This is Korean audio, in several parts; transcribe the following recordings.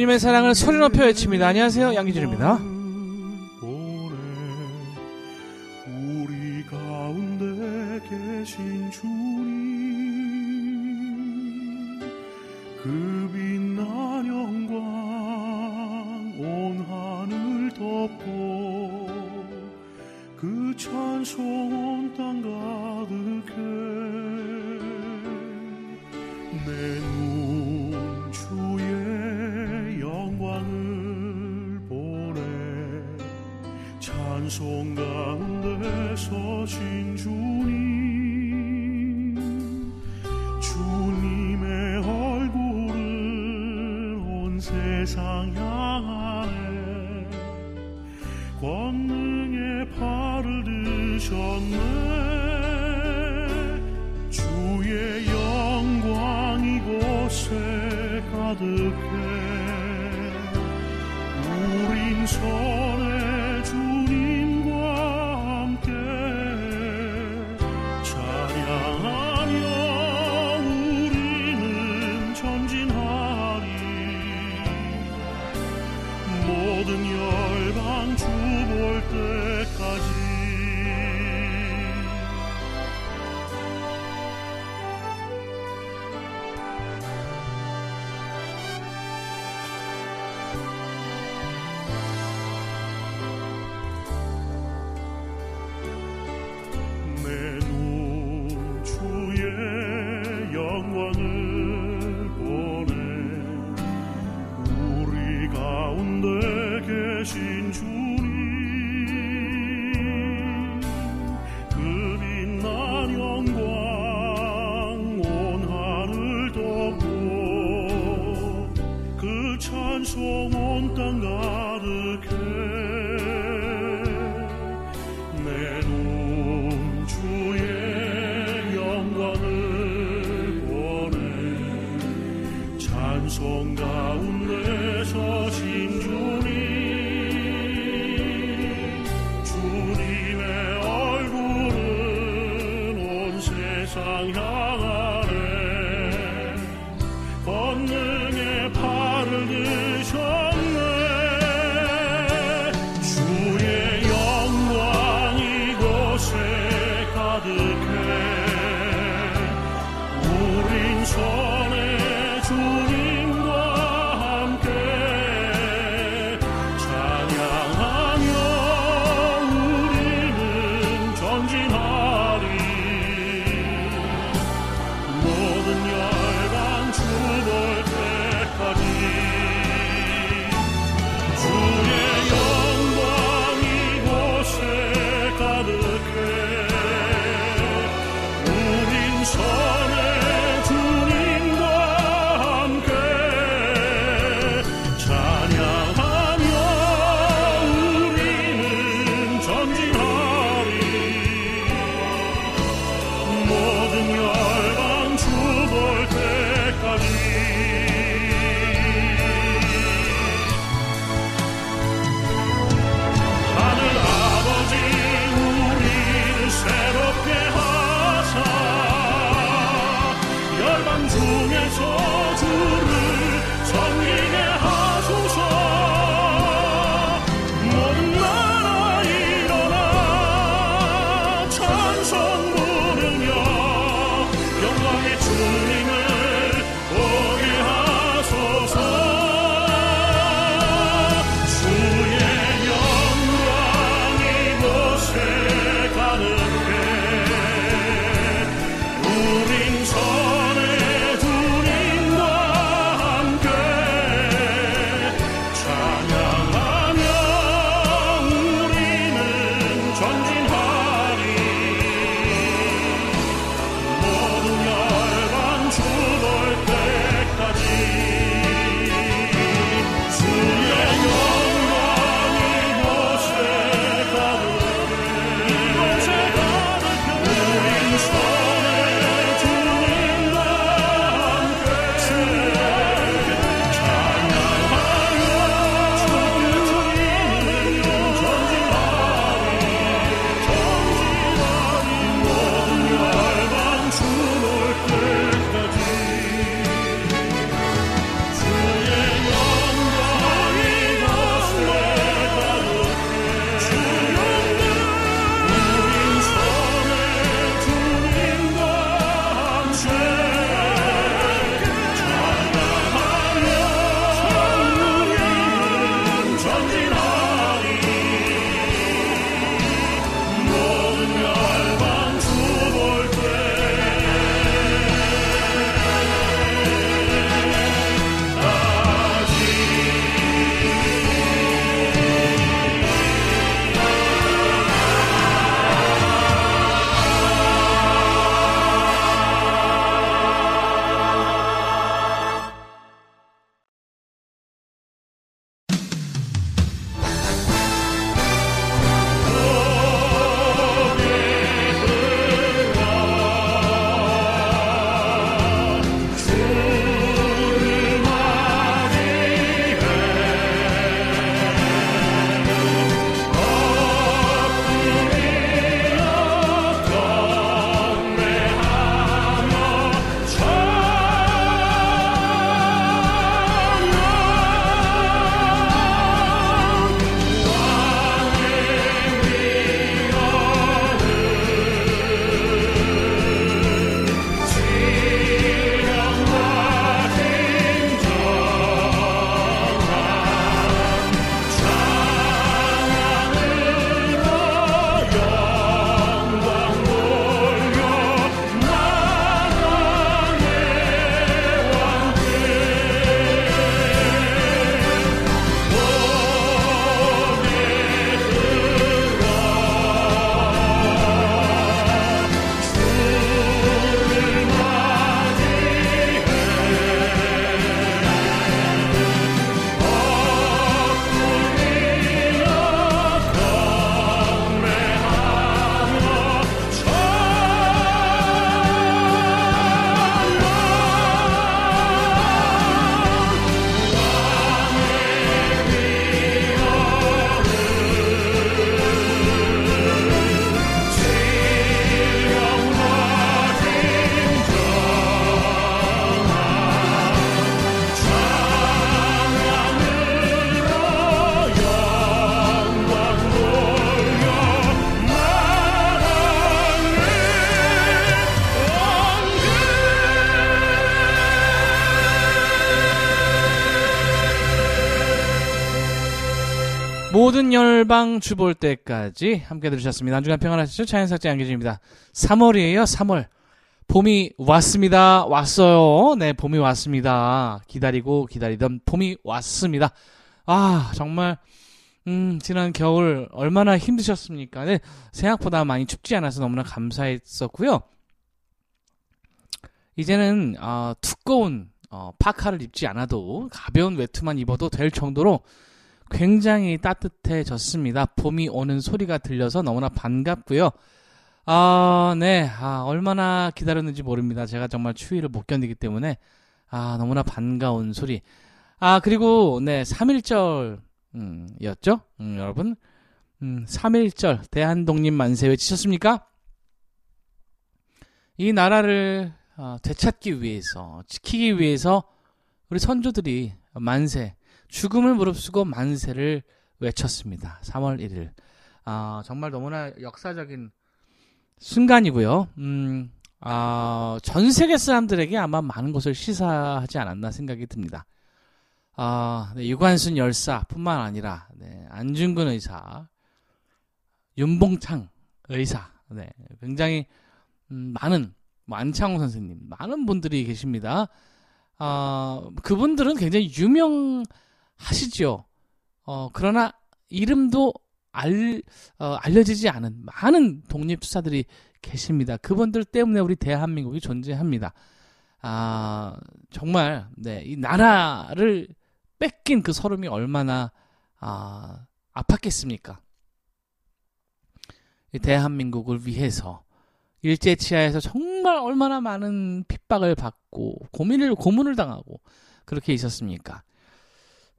주님의 사랑을 소리높여 외칩니다. 안녕하세요. 양기준입니다. consuelo. 모든 열방 주볼 때까지 함께 들으셨습니다. 한 주간 평안하시죠? 차연삭제 양기준입니다. 3월이에요, 3월. 봄이 왔습니다. 왔어요. 네, 봄이 왔습니다. 기다리고 기다리던 봄이 왔습니다. 아, 정말, 음, 지난 겨울 얼마나 힘드셨습니까? 네, 생각보다 많이 춥지 않아서 너무나 감사했었고요. 이제는, 어, 두꺼운, 어, 파카를 입지 않아도 가벼운 외투만 입어도 될 정도로 굉장히 따뜻해졌습니다. 봄이 오는 소리가 들려서 너무나 반갑고요. 아, 네. 아, 얼마나 기다렸는지 모릅니다. 제가 정말 추위를 못 견디기 때문에 아, 너무나 반가운 소리. 아, 그리고 네, 3일절 음, 였죠? 음, 여러분. 음, 3일절 대한독립 만세 외치셨습니까? 이 나라를 어, 되찾기 위해서, 지키기 위해서 우리 선조들이 만세, 죽음을 무릅쓰고 만세를 외쳤습니다. 3월 1일. 아, 정말 너무나 역사적인 순간이고요. 음, 아, 전 세계 사람들에게 아마 많은 것을 시사하지 않았나 생각이 듭니다. 아, 네, 유관순 열사뿐만 아니라 네, 안중근 의사, 윤봉창 의사, 네, 굉장히 음, 많은 뭐 안창호 선생님, 많은 분들이 계십니다. 아, 그분들은 굉장히 유명 하시죠. 어, 그러나 이름도 알, 어, 알려지지 않은 많은 독립투사들이 계십니다. 그분들 때문에 우리 대한민국이 존재합니다. 아, 정말, 네, 이 나라를 뺏긴 그 서름이 얼마나, 아, 아팠겠습니까? 이 대한민국을 위해서 일제치하에서 정말 얼마나 많은 핍박을 받고 고민을 고문을 당하고 그렇게 있었습니까?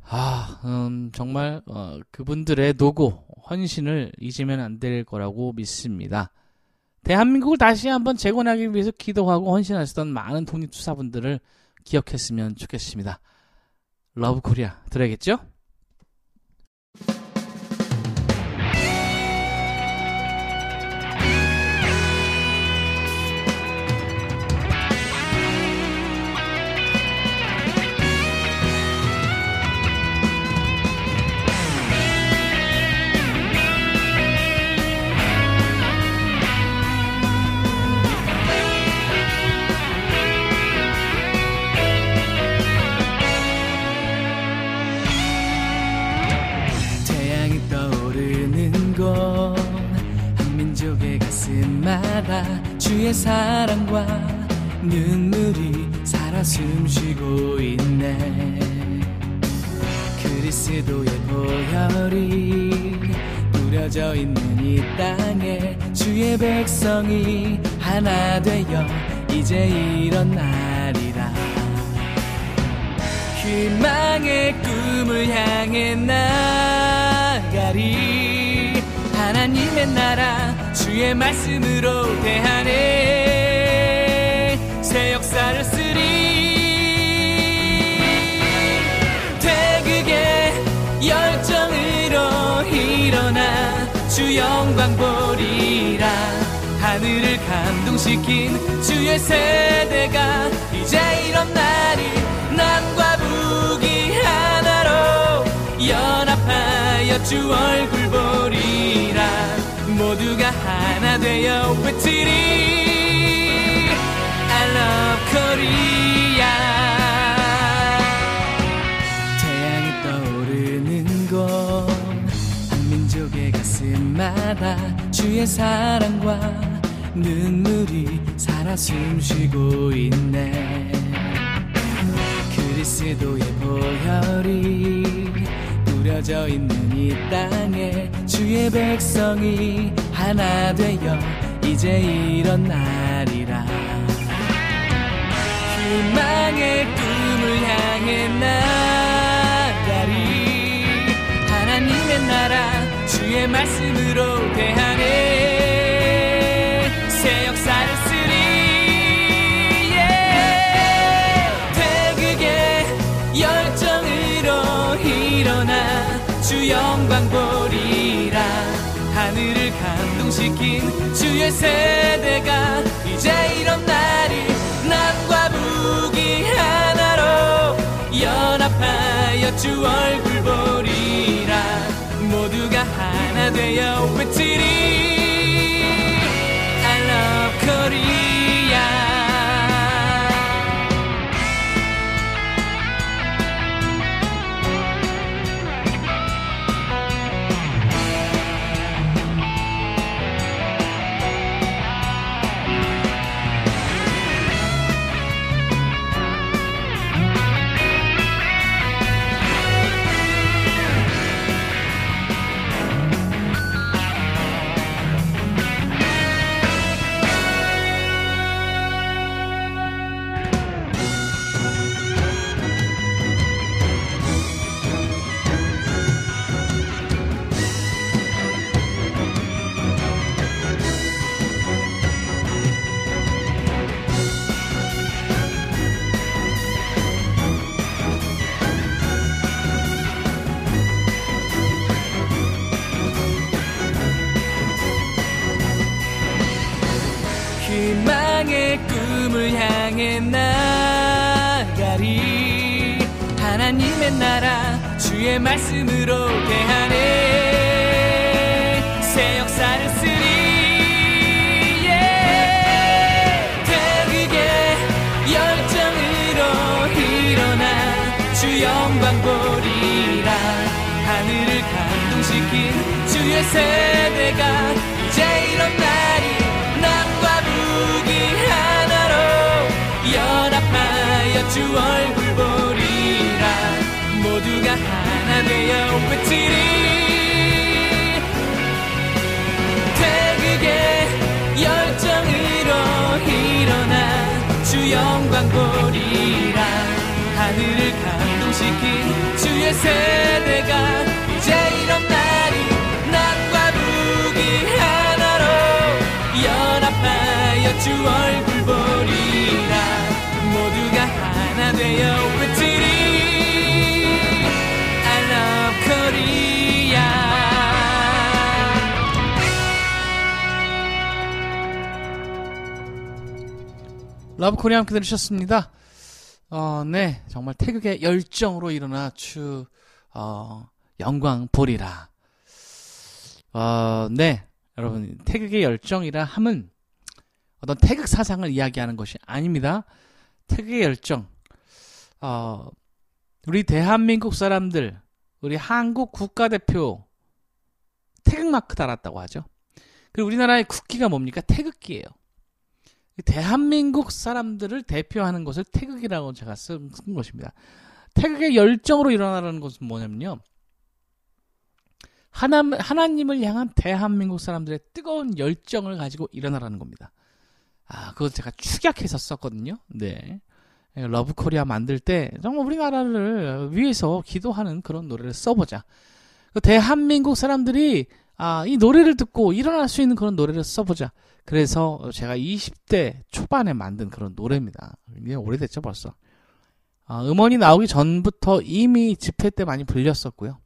아, 음, 정말 어, 그분들의 노고, 헌신을 잊으면 안 될 거라고 믿습니다. 대한민국을 다시 한번 재건하기 위해서 기도하고 헌신하시던 많은 독립투사분들을 기억했으면 좋겠습니다. Love Korea 들어야겠죠? 가슴마다 주의 사랑과 눈물이 살아 숨쉬고 있네. 그리스도의 보혈이 뿌려져 있는 이 땅에 주의 백성이 하나 되어 이제 이런 날이라. 희망의 꿈을 향해 나가리 하나님의 나라 주의 말씀으로 대한의 새 역사를 쓰리. 태극의 열정으로 일어나 주 영광 보리라. 하늘을 감동시킨 주의 세대가 이제 일어나리 남과 북이 하나로 연합하여 주 얼굴 보리라 모두가 하나 되어 외치리. I love Korea. 태양이 떠오르는 곳 한민족의 가슴마다 주의 사랑과 눈물이 살아 숨쉬고 있네. 그리스도의 보혈이 뿌려져 있는 이 땅에 주의 백성이 하나 되어 이제 이런 날이라. 희망의 꿈을 향해 나가리. 하나님의 나라 주의 말씀으로 대하네 새 역사 주의 세대가 이제 이런 날이 남과 북이 하나로 연합하여 주 얼굴 보리라. 모두가 하나 되어 외치리 I love Korea 주의 말씀으로 대한의 새 역사를 쓰리. yeah. 태극의 열정으로 일어나 주 영광 보리라. 하늘을 감동시킨 주의 세대가 이제 일어나리 남과 북이 하나로 연합하여 주 얼굴 영광 보리라 하늘을 감동시킨 주의 세대가 이제 이런 날이 남과 북이 하나로 연합하여 주 얼굴 보리라. 모두가 하나 되어 Love Korea 함께 들으셨습니다. 어, 네. 정말 태극의 열정으로 일어나 주, 어, 영광 보리라. 어, 네. 여러분, 태극의 열정이라 함은 어떤 태극 사상을 이야기하는 것이 아닙니다. 태극의 열정. 어, 우리 대한민국 사람들, 우리 한국 국가대표 태극마크 달았다고 하죠. 그리고 우리나라의 국기가 뭡니까? 태극기예요. 대한민국 사람들을 대표하는 것을 태극이라고 제가 쓴, 쓴 것입니다. 태극의 열정으로 일어나라는 것은 뭐냐면요. 하나, 하나님을 향한 대한민국 사람들의 뜨거운 열정을 가지고 일어나라는 겁니다. 아, 그걸 제가 축약해서 썼거든요. 네. Love Korea 만들 때 정말 우리나라를 위해서 기도하는 그런 노래를 써보자. 그 대한민국 사람들이 아, 이 노래를 듣고 일어날 수 있는 그런 노래를 써보자. 그래서 제가 20대 초반에 만든 그런 노래입니다. 이게 오래됐죠, 벌써. 아, 음원이 나오기 전부터 이미 집회 때 많이 불렸었고요.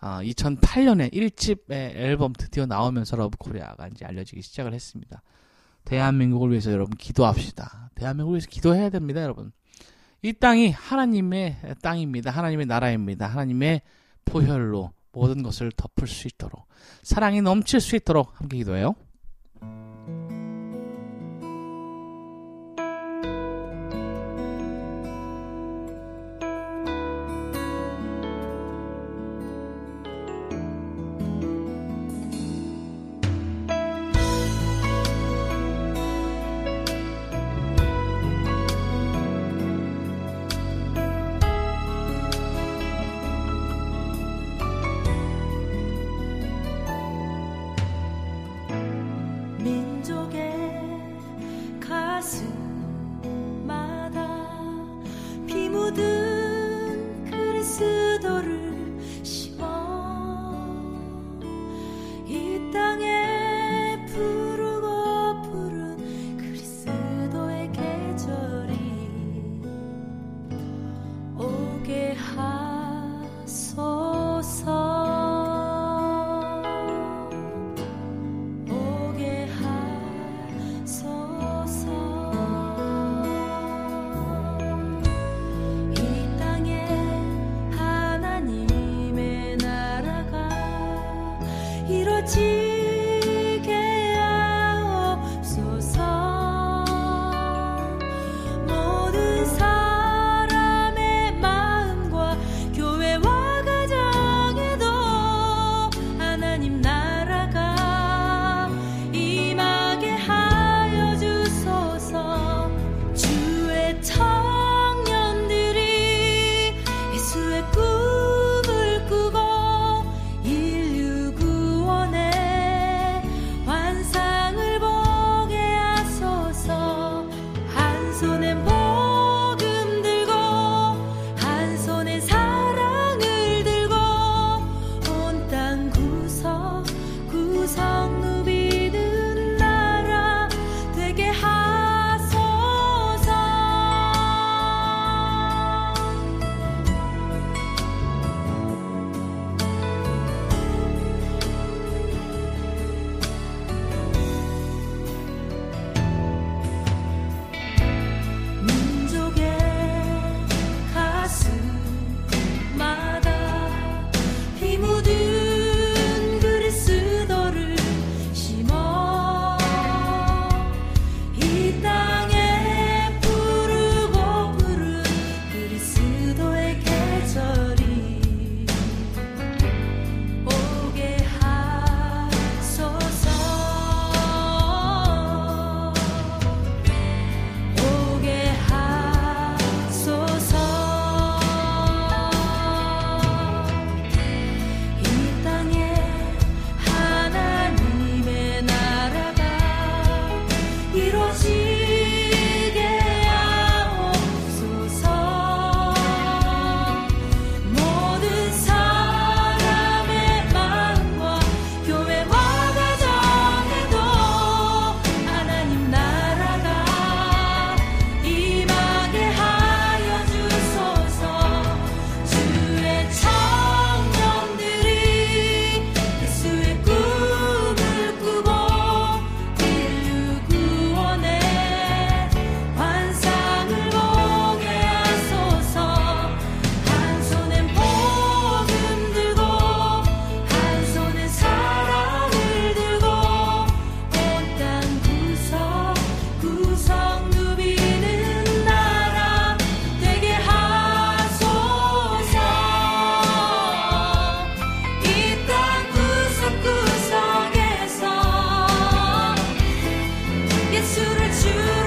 아, 2008년에 1집 앨범 드디어 나오면서 Love Korea가 이제 알려지기 시작을 했습니다. 대한민국을 위해서 여러분 기도합시다. 대한민국을 위해서 기도해야 됩니다, 여러분. 이 땅이 하나님의 땅입니다. 하나님의 나라입니다. 하나님의 보혈로 모든 것을 덮을 수 있도록 사랑이 넘칠 수 있도록 함께 기도해요. 가 that you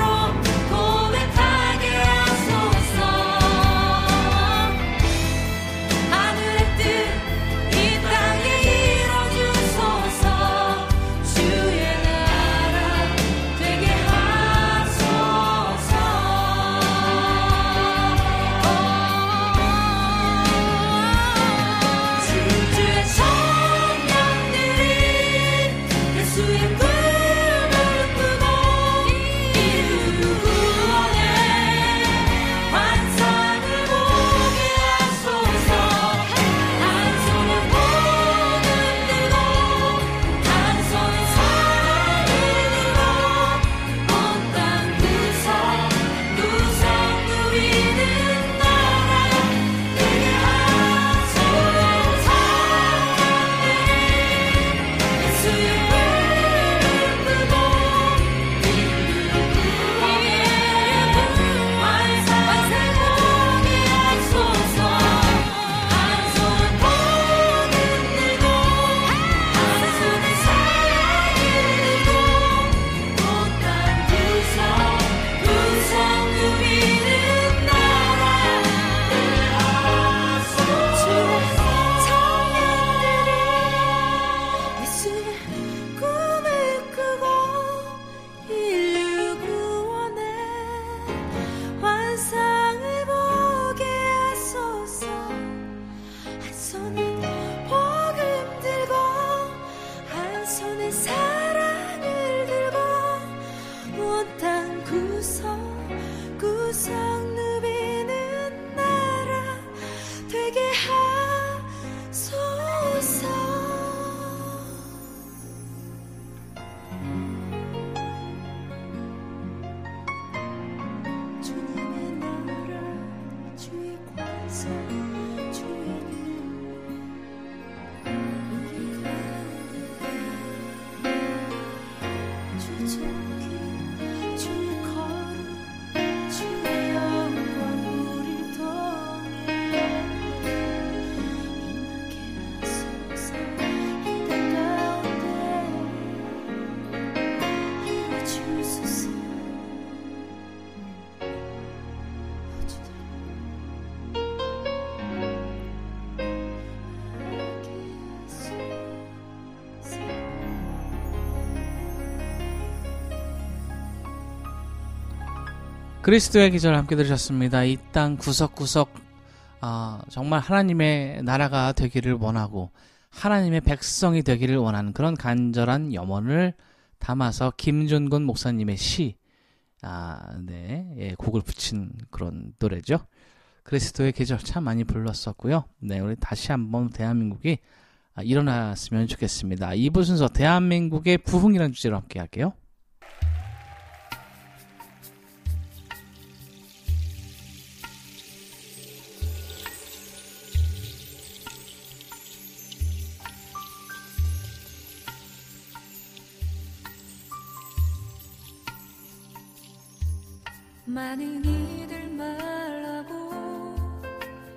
So. 그리스도의 기절 함께 들으셨습니다. 이 땅 구석구석 아, 정말 하나님의 나라가 되기를 원하고 하나님의 백성이 되기를 원하는 그런 간절한 염원을 담아서 김준곤 목사님의 시, 아, 네, 예, 곡을 붙인 그런 노래죠. 그리스도의 계절 참 많이 불렀었고요. 네, 우리 다시 한번 대한민국이 아, 일어났으면 좋겠습니다. 2부 순서 대한민국의 부흥이라는 주제로 함께 할게요.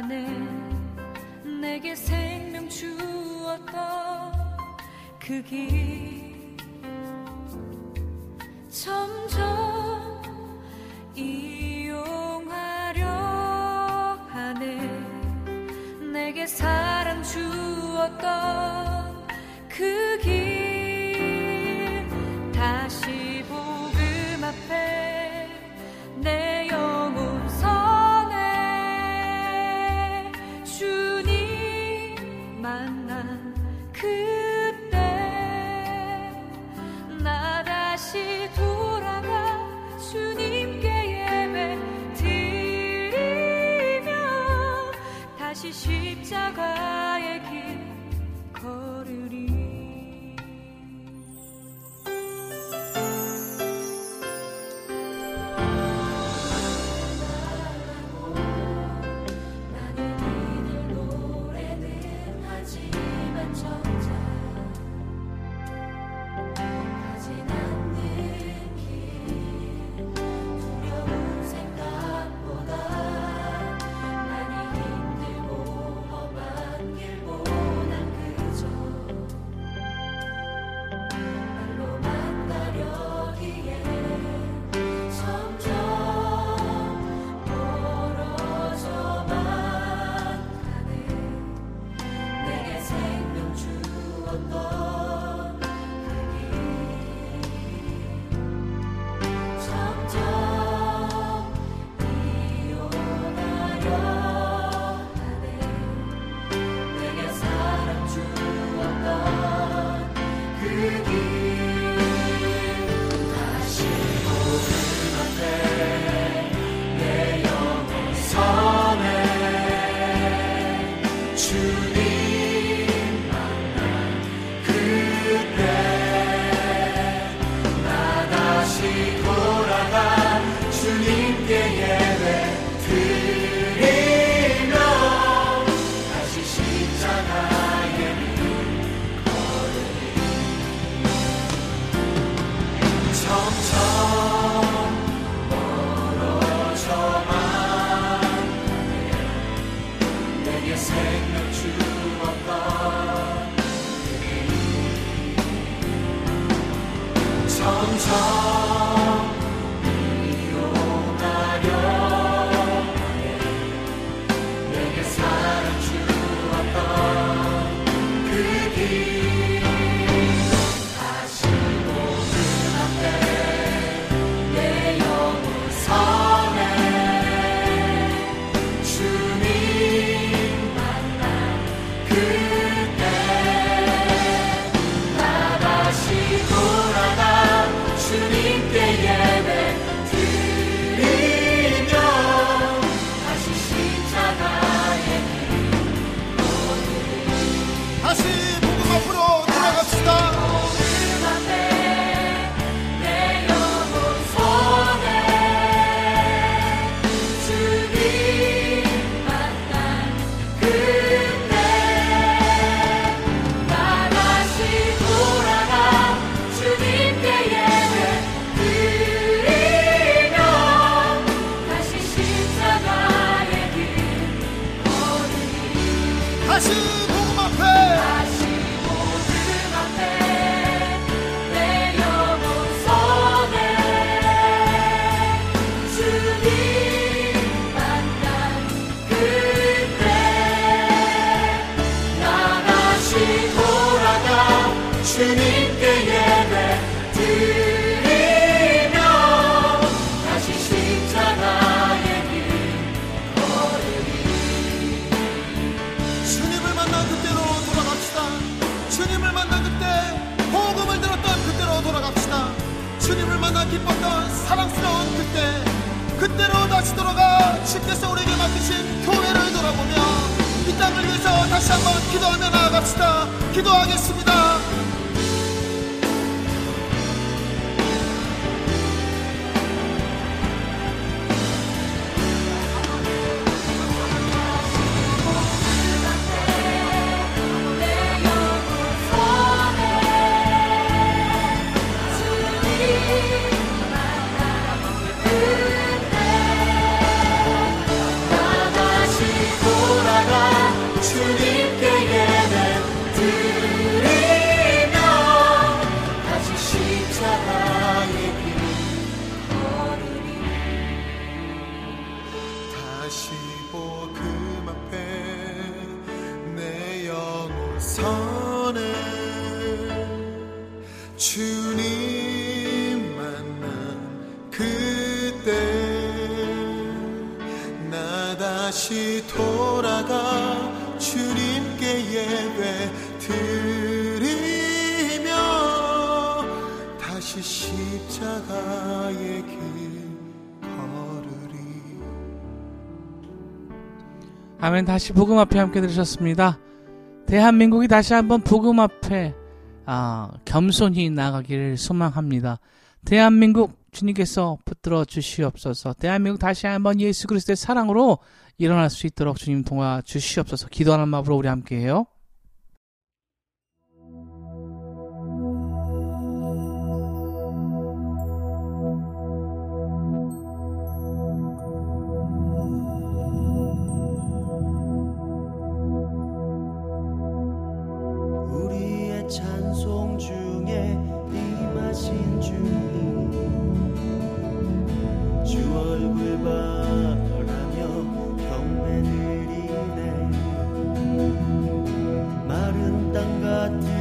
만 가네 내게 생명 주었던 그 길. 점점 이용하려 하네. 내게 사랑 주었던 기도하며 나아갑시다. 기도하겠습니다. 아멘 다시 복음 앞에 함께 들으셨습니다. 대한민국이 다시 한번 복음 앞에 아, 겸손히 나가기를 소망합니다. 대한민국 주님께서 붙들어 주시옵소서. 대한민국 다시 한번 예수 그리스도의 사랑으로 일어날 수 있도록 주님 동화 주시옵소서. 기도하는 마음으로 우리 함께해요. 찬송 중에 임하신 주님 주 얼굴 바라며 경배드리네. 마른 땅 같은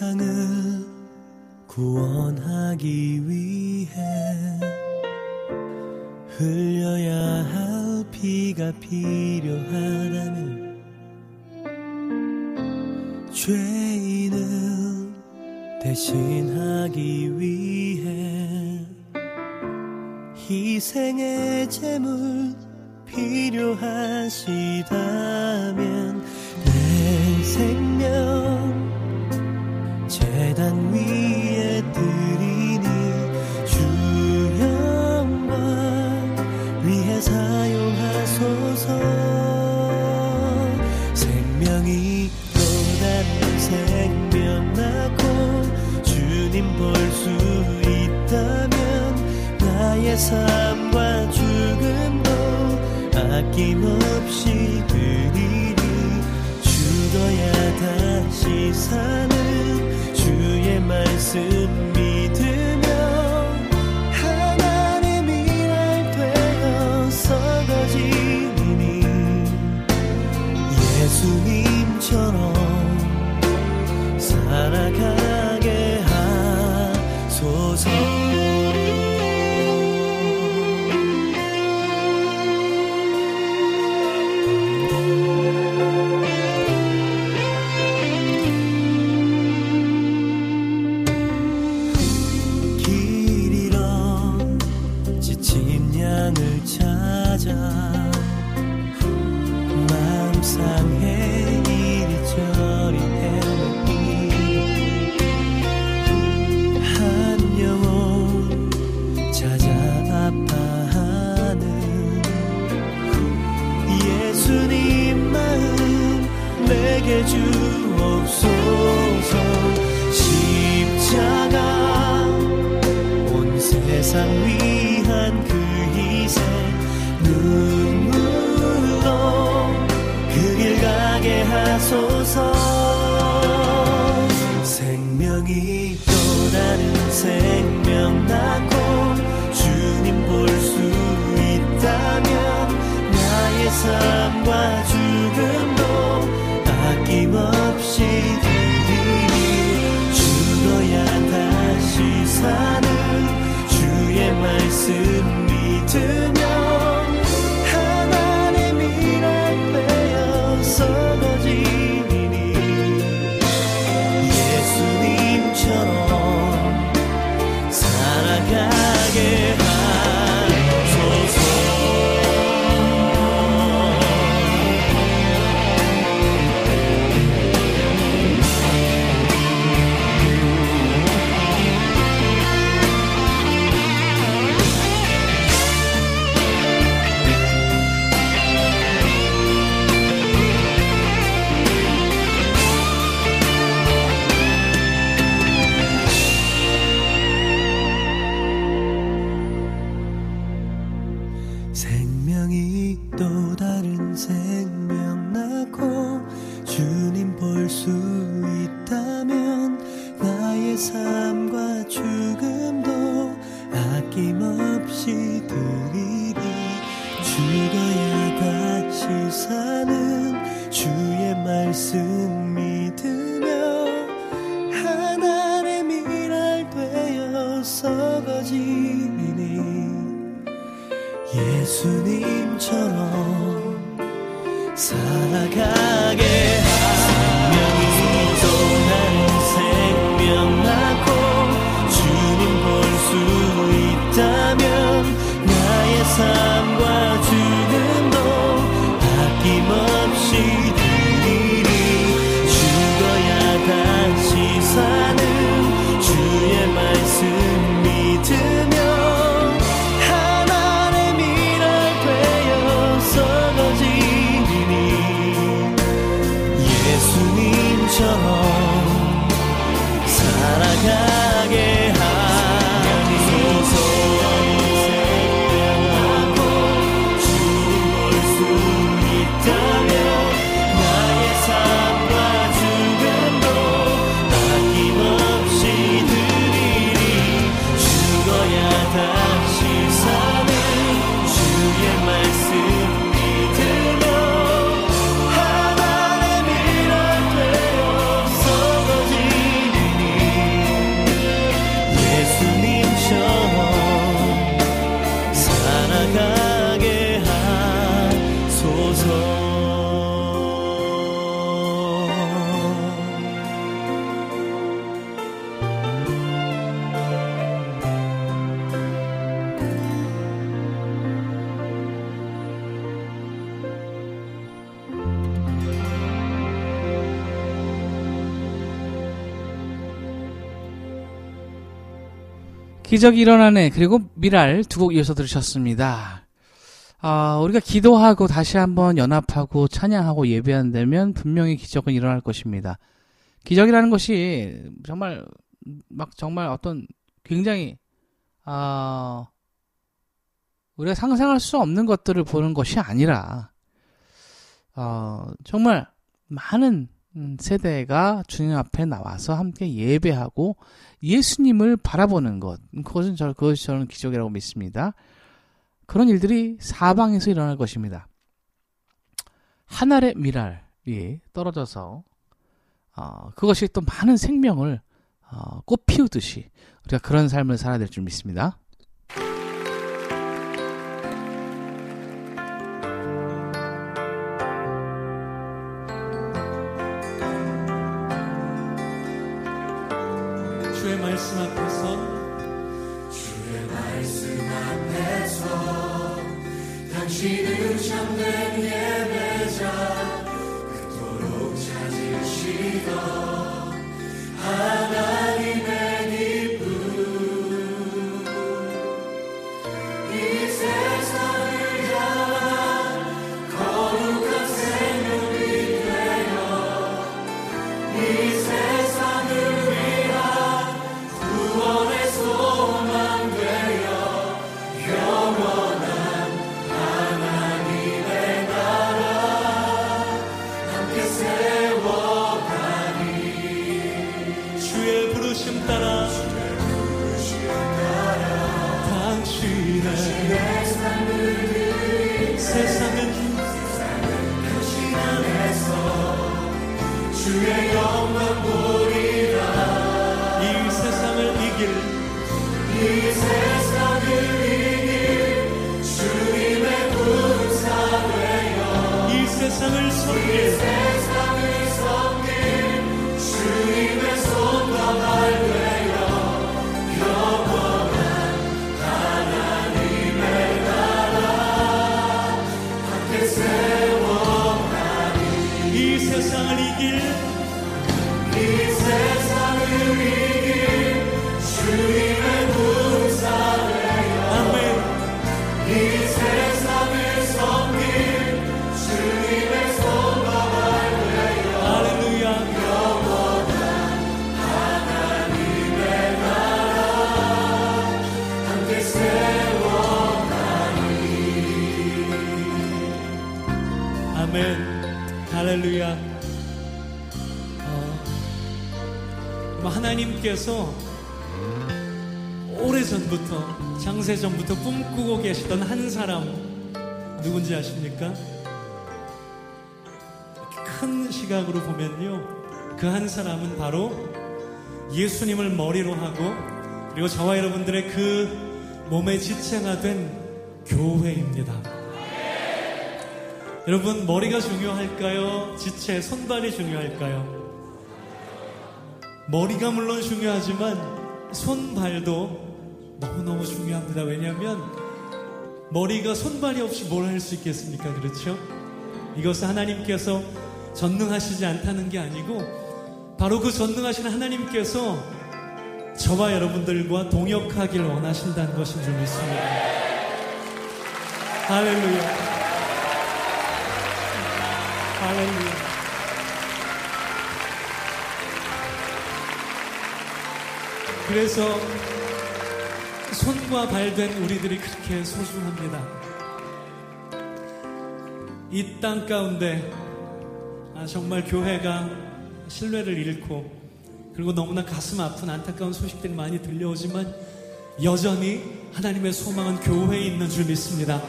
세상을 구원하기 위해 흘려야 할 피가 필요하다면 죄인을 대신하 기적이 일어나네 그리고 미랄 두 곡 이어서 들으셨습니다. 아, 우리가 기도하고 다시 한번 연합하고 찬양하고 예배한다면 분명히 기적은 일어날 것입니다. 기적이라는 것이 정말 막 정말 어떤 굉장히 아 우리가 상상할 수 없는 것들을 보는 것이 아니라 어, 정말 많은 음, 세대가 주님 앞에 나와서 함께 예배하고 예수님을 바라보는 것 그것은 저 그것이 저는 기적이라고 믿습니다. 그런 일들이 사방에서 일어날 것입니다. 하늘의 미랄이 떨어져서 어, 그것이 또 많은 생명을 어, 꽃 피우듯이 우리가 그런 삶을 살아야 될 줄 믿습니다. 하나님께서 오래전부터 장세전부터 꿈꾸고 계시던 한 사람 누군지 아십니까? 큰 시각으로 보면요 그 한 사람은 바로 예수님을 머리로 하고 그리고 저와 여러분들의 그 몸의 지체가 된 교회입니다. 여러분 머리가 중요할까요? 지체, 손발이 중요할까요? 머리가 물론 중요하지만 손발도 너무너무 중요합니다. 왜냐하면 머리가 손발이 없이 뭘 할 수 있겠습니까? 그렇죠? 이것은 하나님께서 전능하시지 않다는 게 아니고 바로 그 전능하신 하나님께서 저와 여러분들과 동역하길 원하신다는 것인 줄 믿습니다. 할렐루야. 할렐루야. 그래서 손과 발된 우리들이 그렇게 소중합니다. 이 땅 가운데 아, 정말 교회가 신뢰를 잃고 그리고 너무나 가슴 아픈 안타까운 소식들이 많이 들려오지만 여전히 하나님의 소망은 교회에 있는 줄 믿습니다.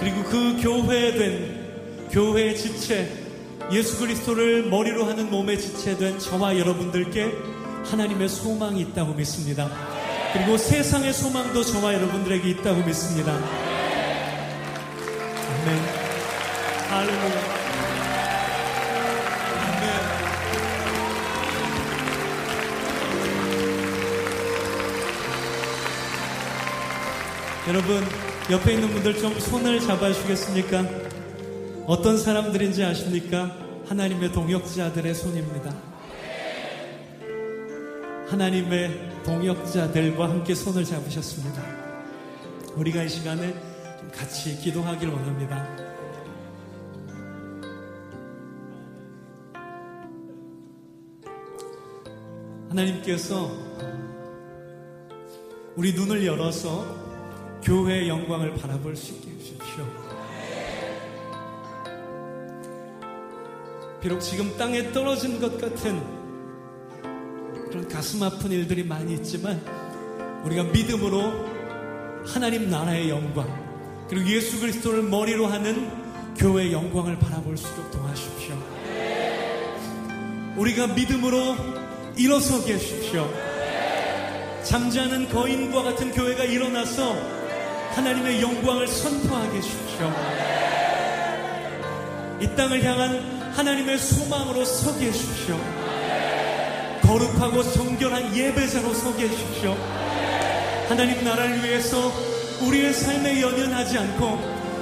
그리고 그 교회된 교회의 지체 예수 그리스도를 머리로 하는 몸의 지체된 저와 여러분들께 하나님의 소망이 있다고 믿습니다. 그리고 세상의 소망도 저와 여러분들에게 있다고 믿습니다. 아멘. 할렐루야. 아멘. 여러분, 옆에 있는 분들 좀 손을 잡아주시겠습니까? 어떤 사람들인지 아십니까? 하나님의 동역자들의 손입니다. 하나님의 동역자들과 함께 손을 잡으셨습니다. 우리가 이 시간에 같이 기도하길 원합니다. 하나님께서 우리 눈을 열어서 교회의 영광을 바라볼 수 있게 해주십시오. 비록 지금 땅에 떨어진 것 같은 그런 가슴 아픈 일들이 많이 있지만 우리가 믿음으로 하나님 나라의 영광 그리고 예수 그리스도를 머리로 하는 교회의 영광을 바라볼 수 있도록 도와주십시오. 우리가 믿음으로 일어서게 해주십시오. 잠자는 거인과 같은 교회가 일어나서 하나님의 영광을 선포하게 해주십시오. 이 땅을 향한 하나님의 소망으로 서게 해주십시오. 거룩하고 정결한 예배자로 서게 해주십시오. 하나님 나라를 위해서 우리의 삶에 연연하지 않고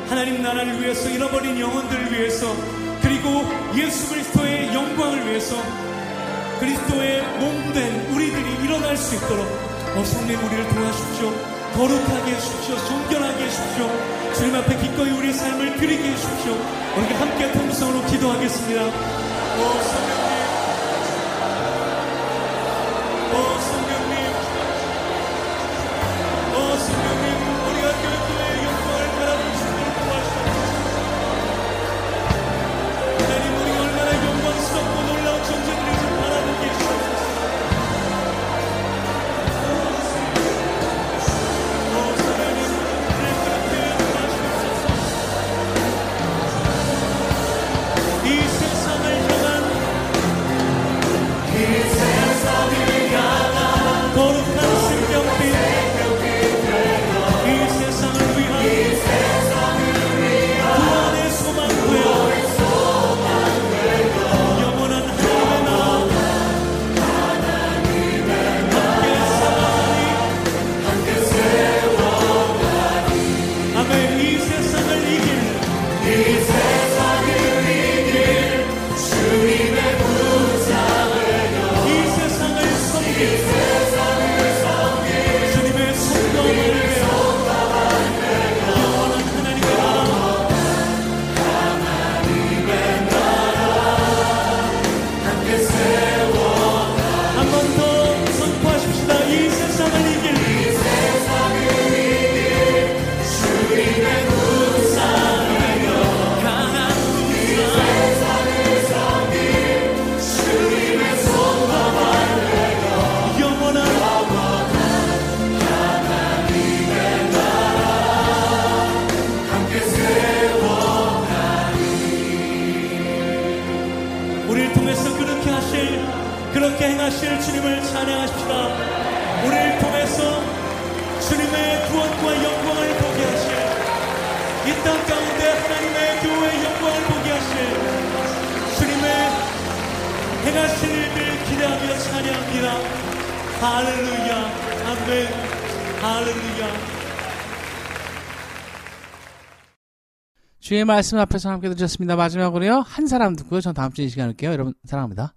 하나님 나라를 위해서 잃어버린 영혼들을 위해서 그리고 예수 그리스도의 영광을 위해서 그리스도의 몸된 우리들이 일어날 수 있도록 어, 성령 우리를 도와주십시오. 거룩하게 해주십시오. 정결하게 해주십시오. 주님 앞에 기꺼이 우리의 삶을 드리게 해주십시오. 우리 함께 통성으로 기도하겠습니다. 오, 주님의 구원과 영광을 보게 하실 이 땅 가운데 하나님의 교회의 영광을 보게 하실 주님의 행하실 일들 기대하며 찬양합니다 할렐루야 아멘 할렐루야 주의 말씀 앞에서 함께 드렸습니다. 마지막으로요. 한 사람 듣고요. 전 다음 주에 이 시간 할게요. 여러분 사랑합니다.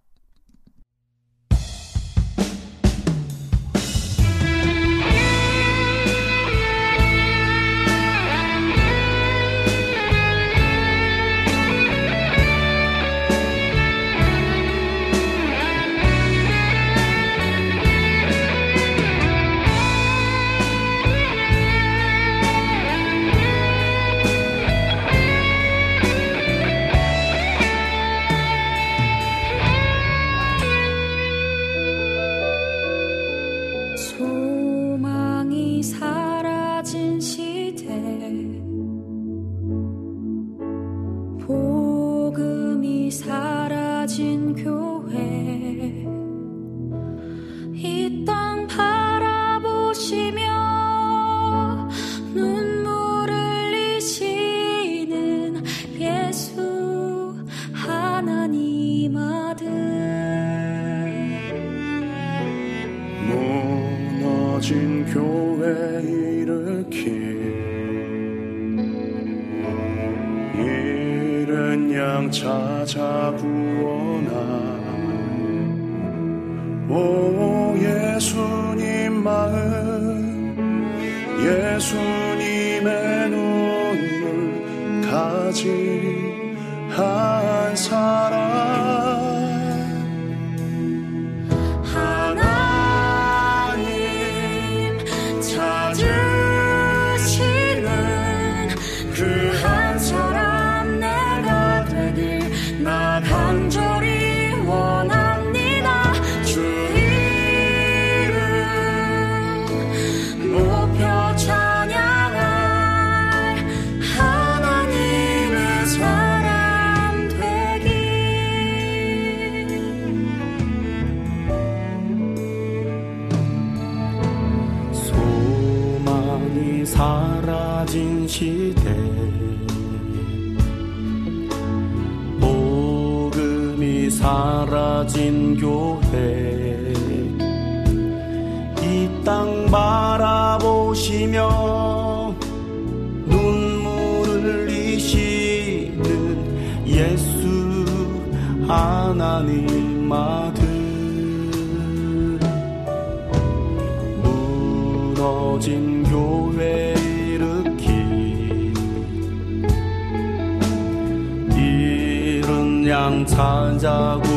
가 찾아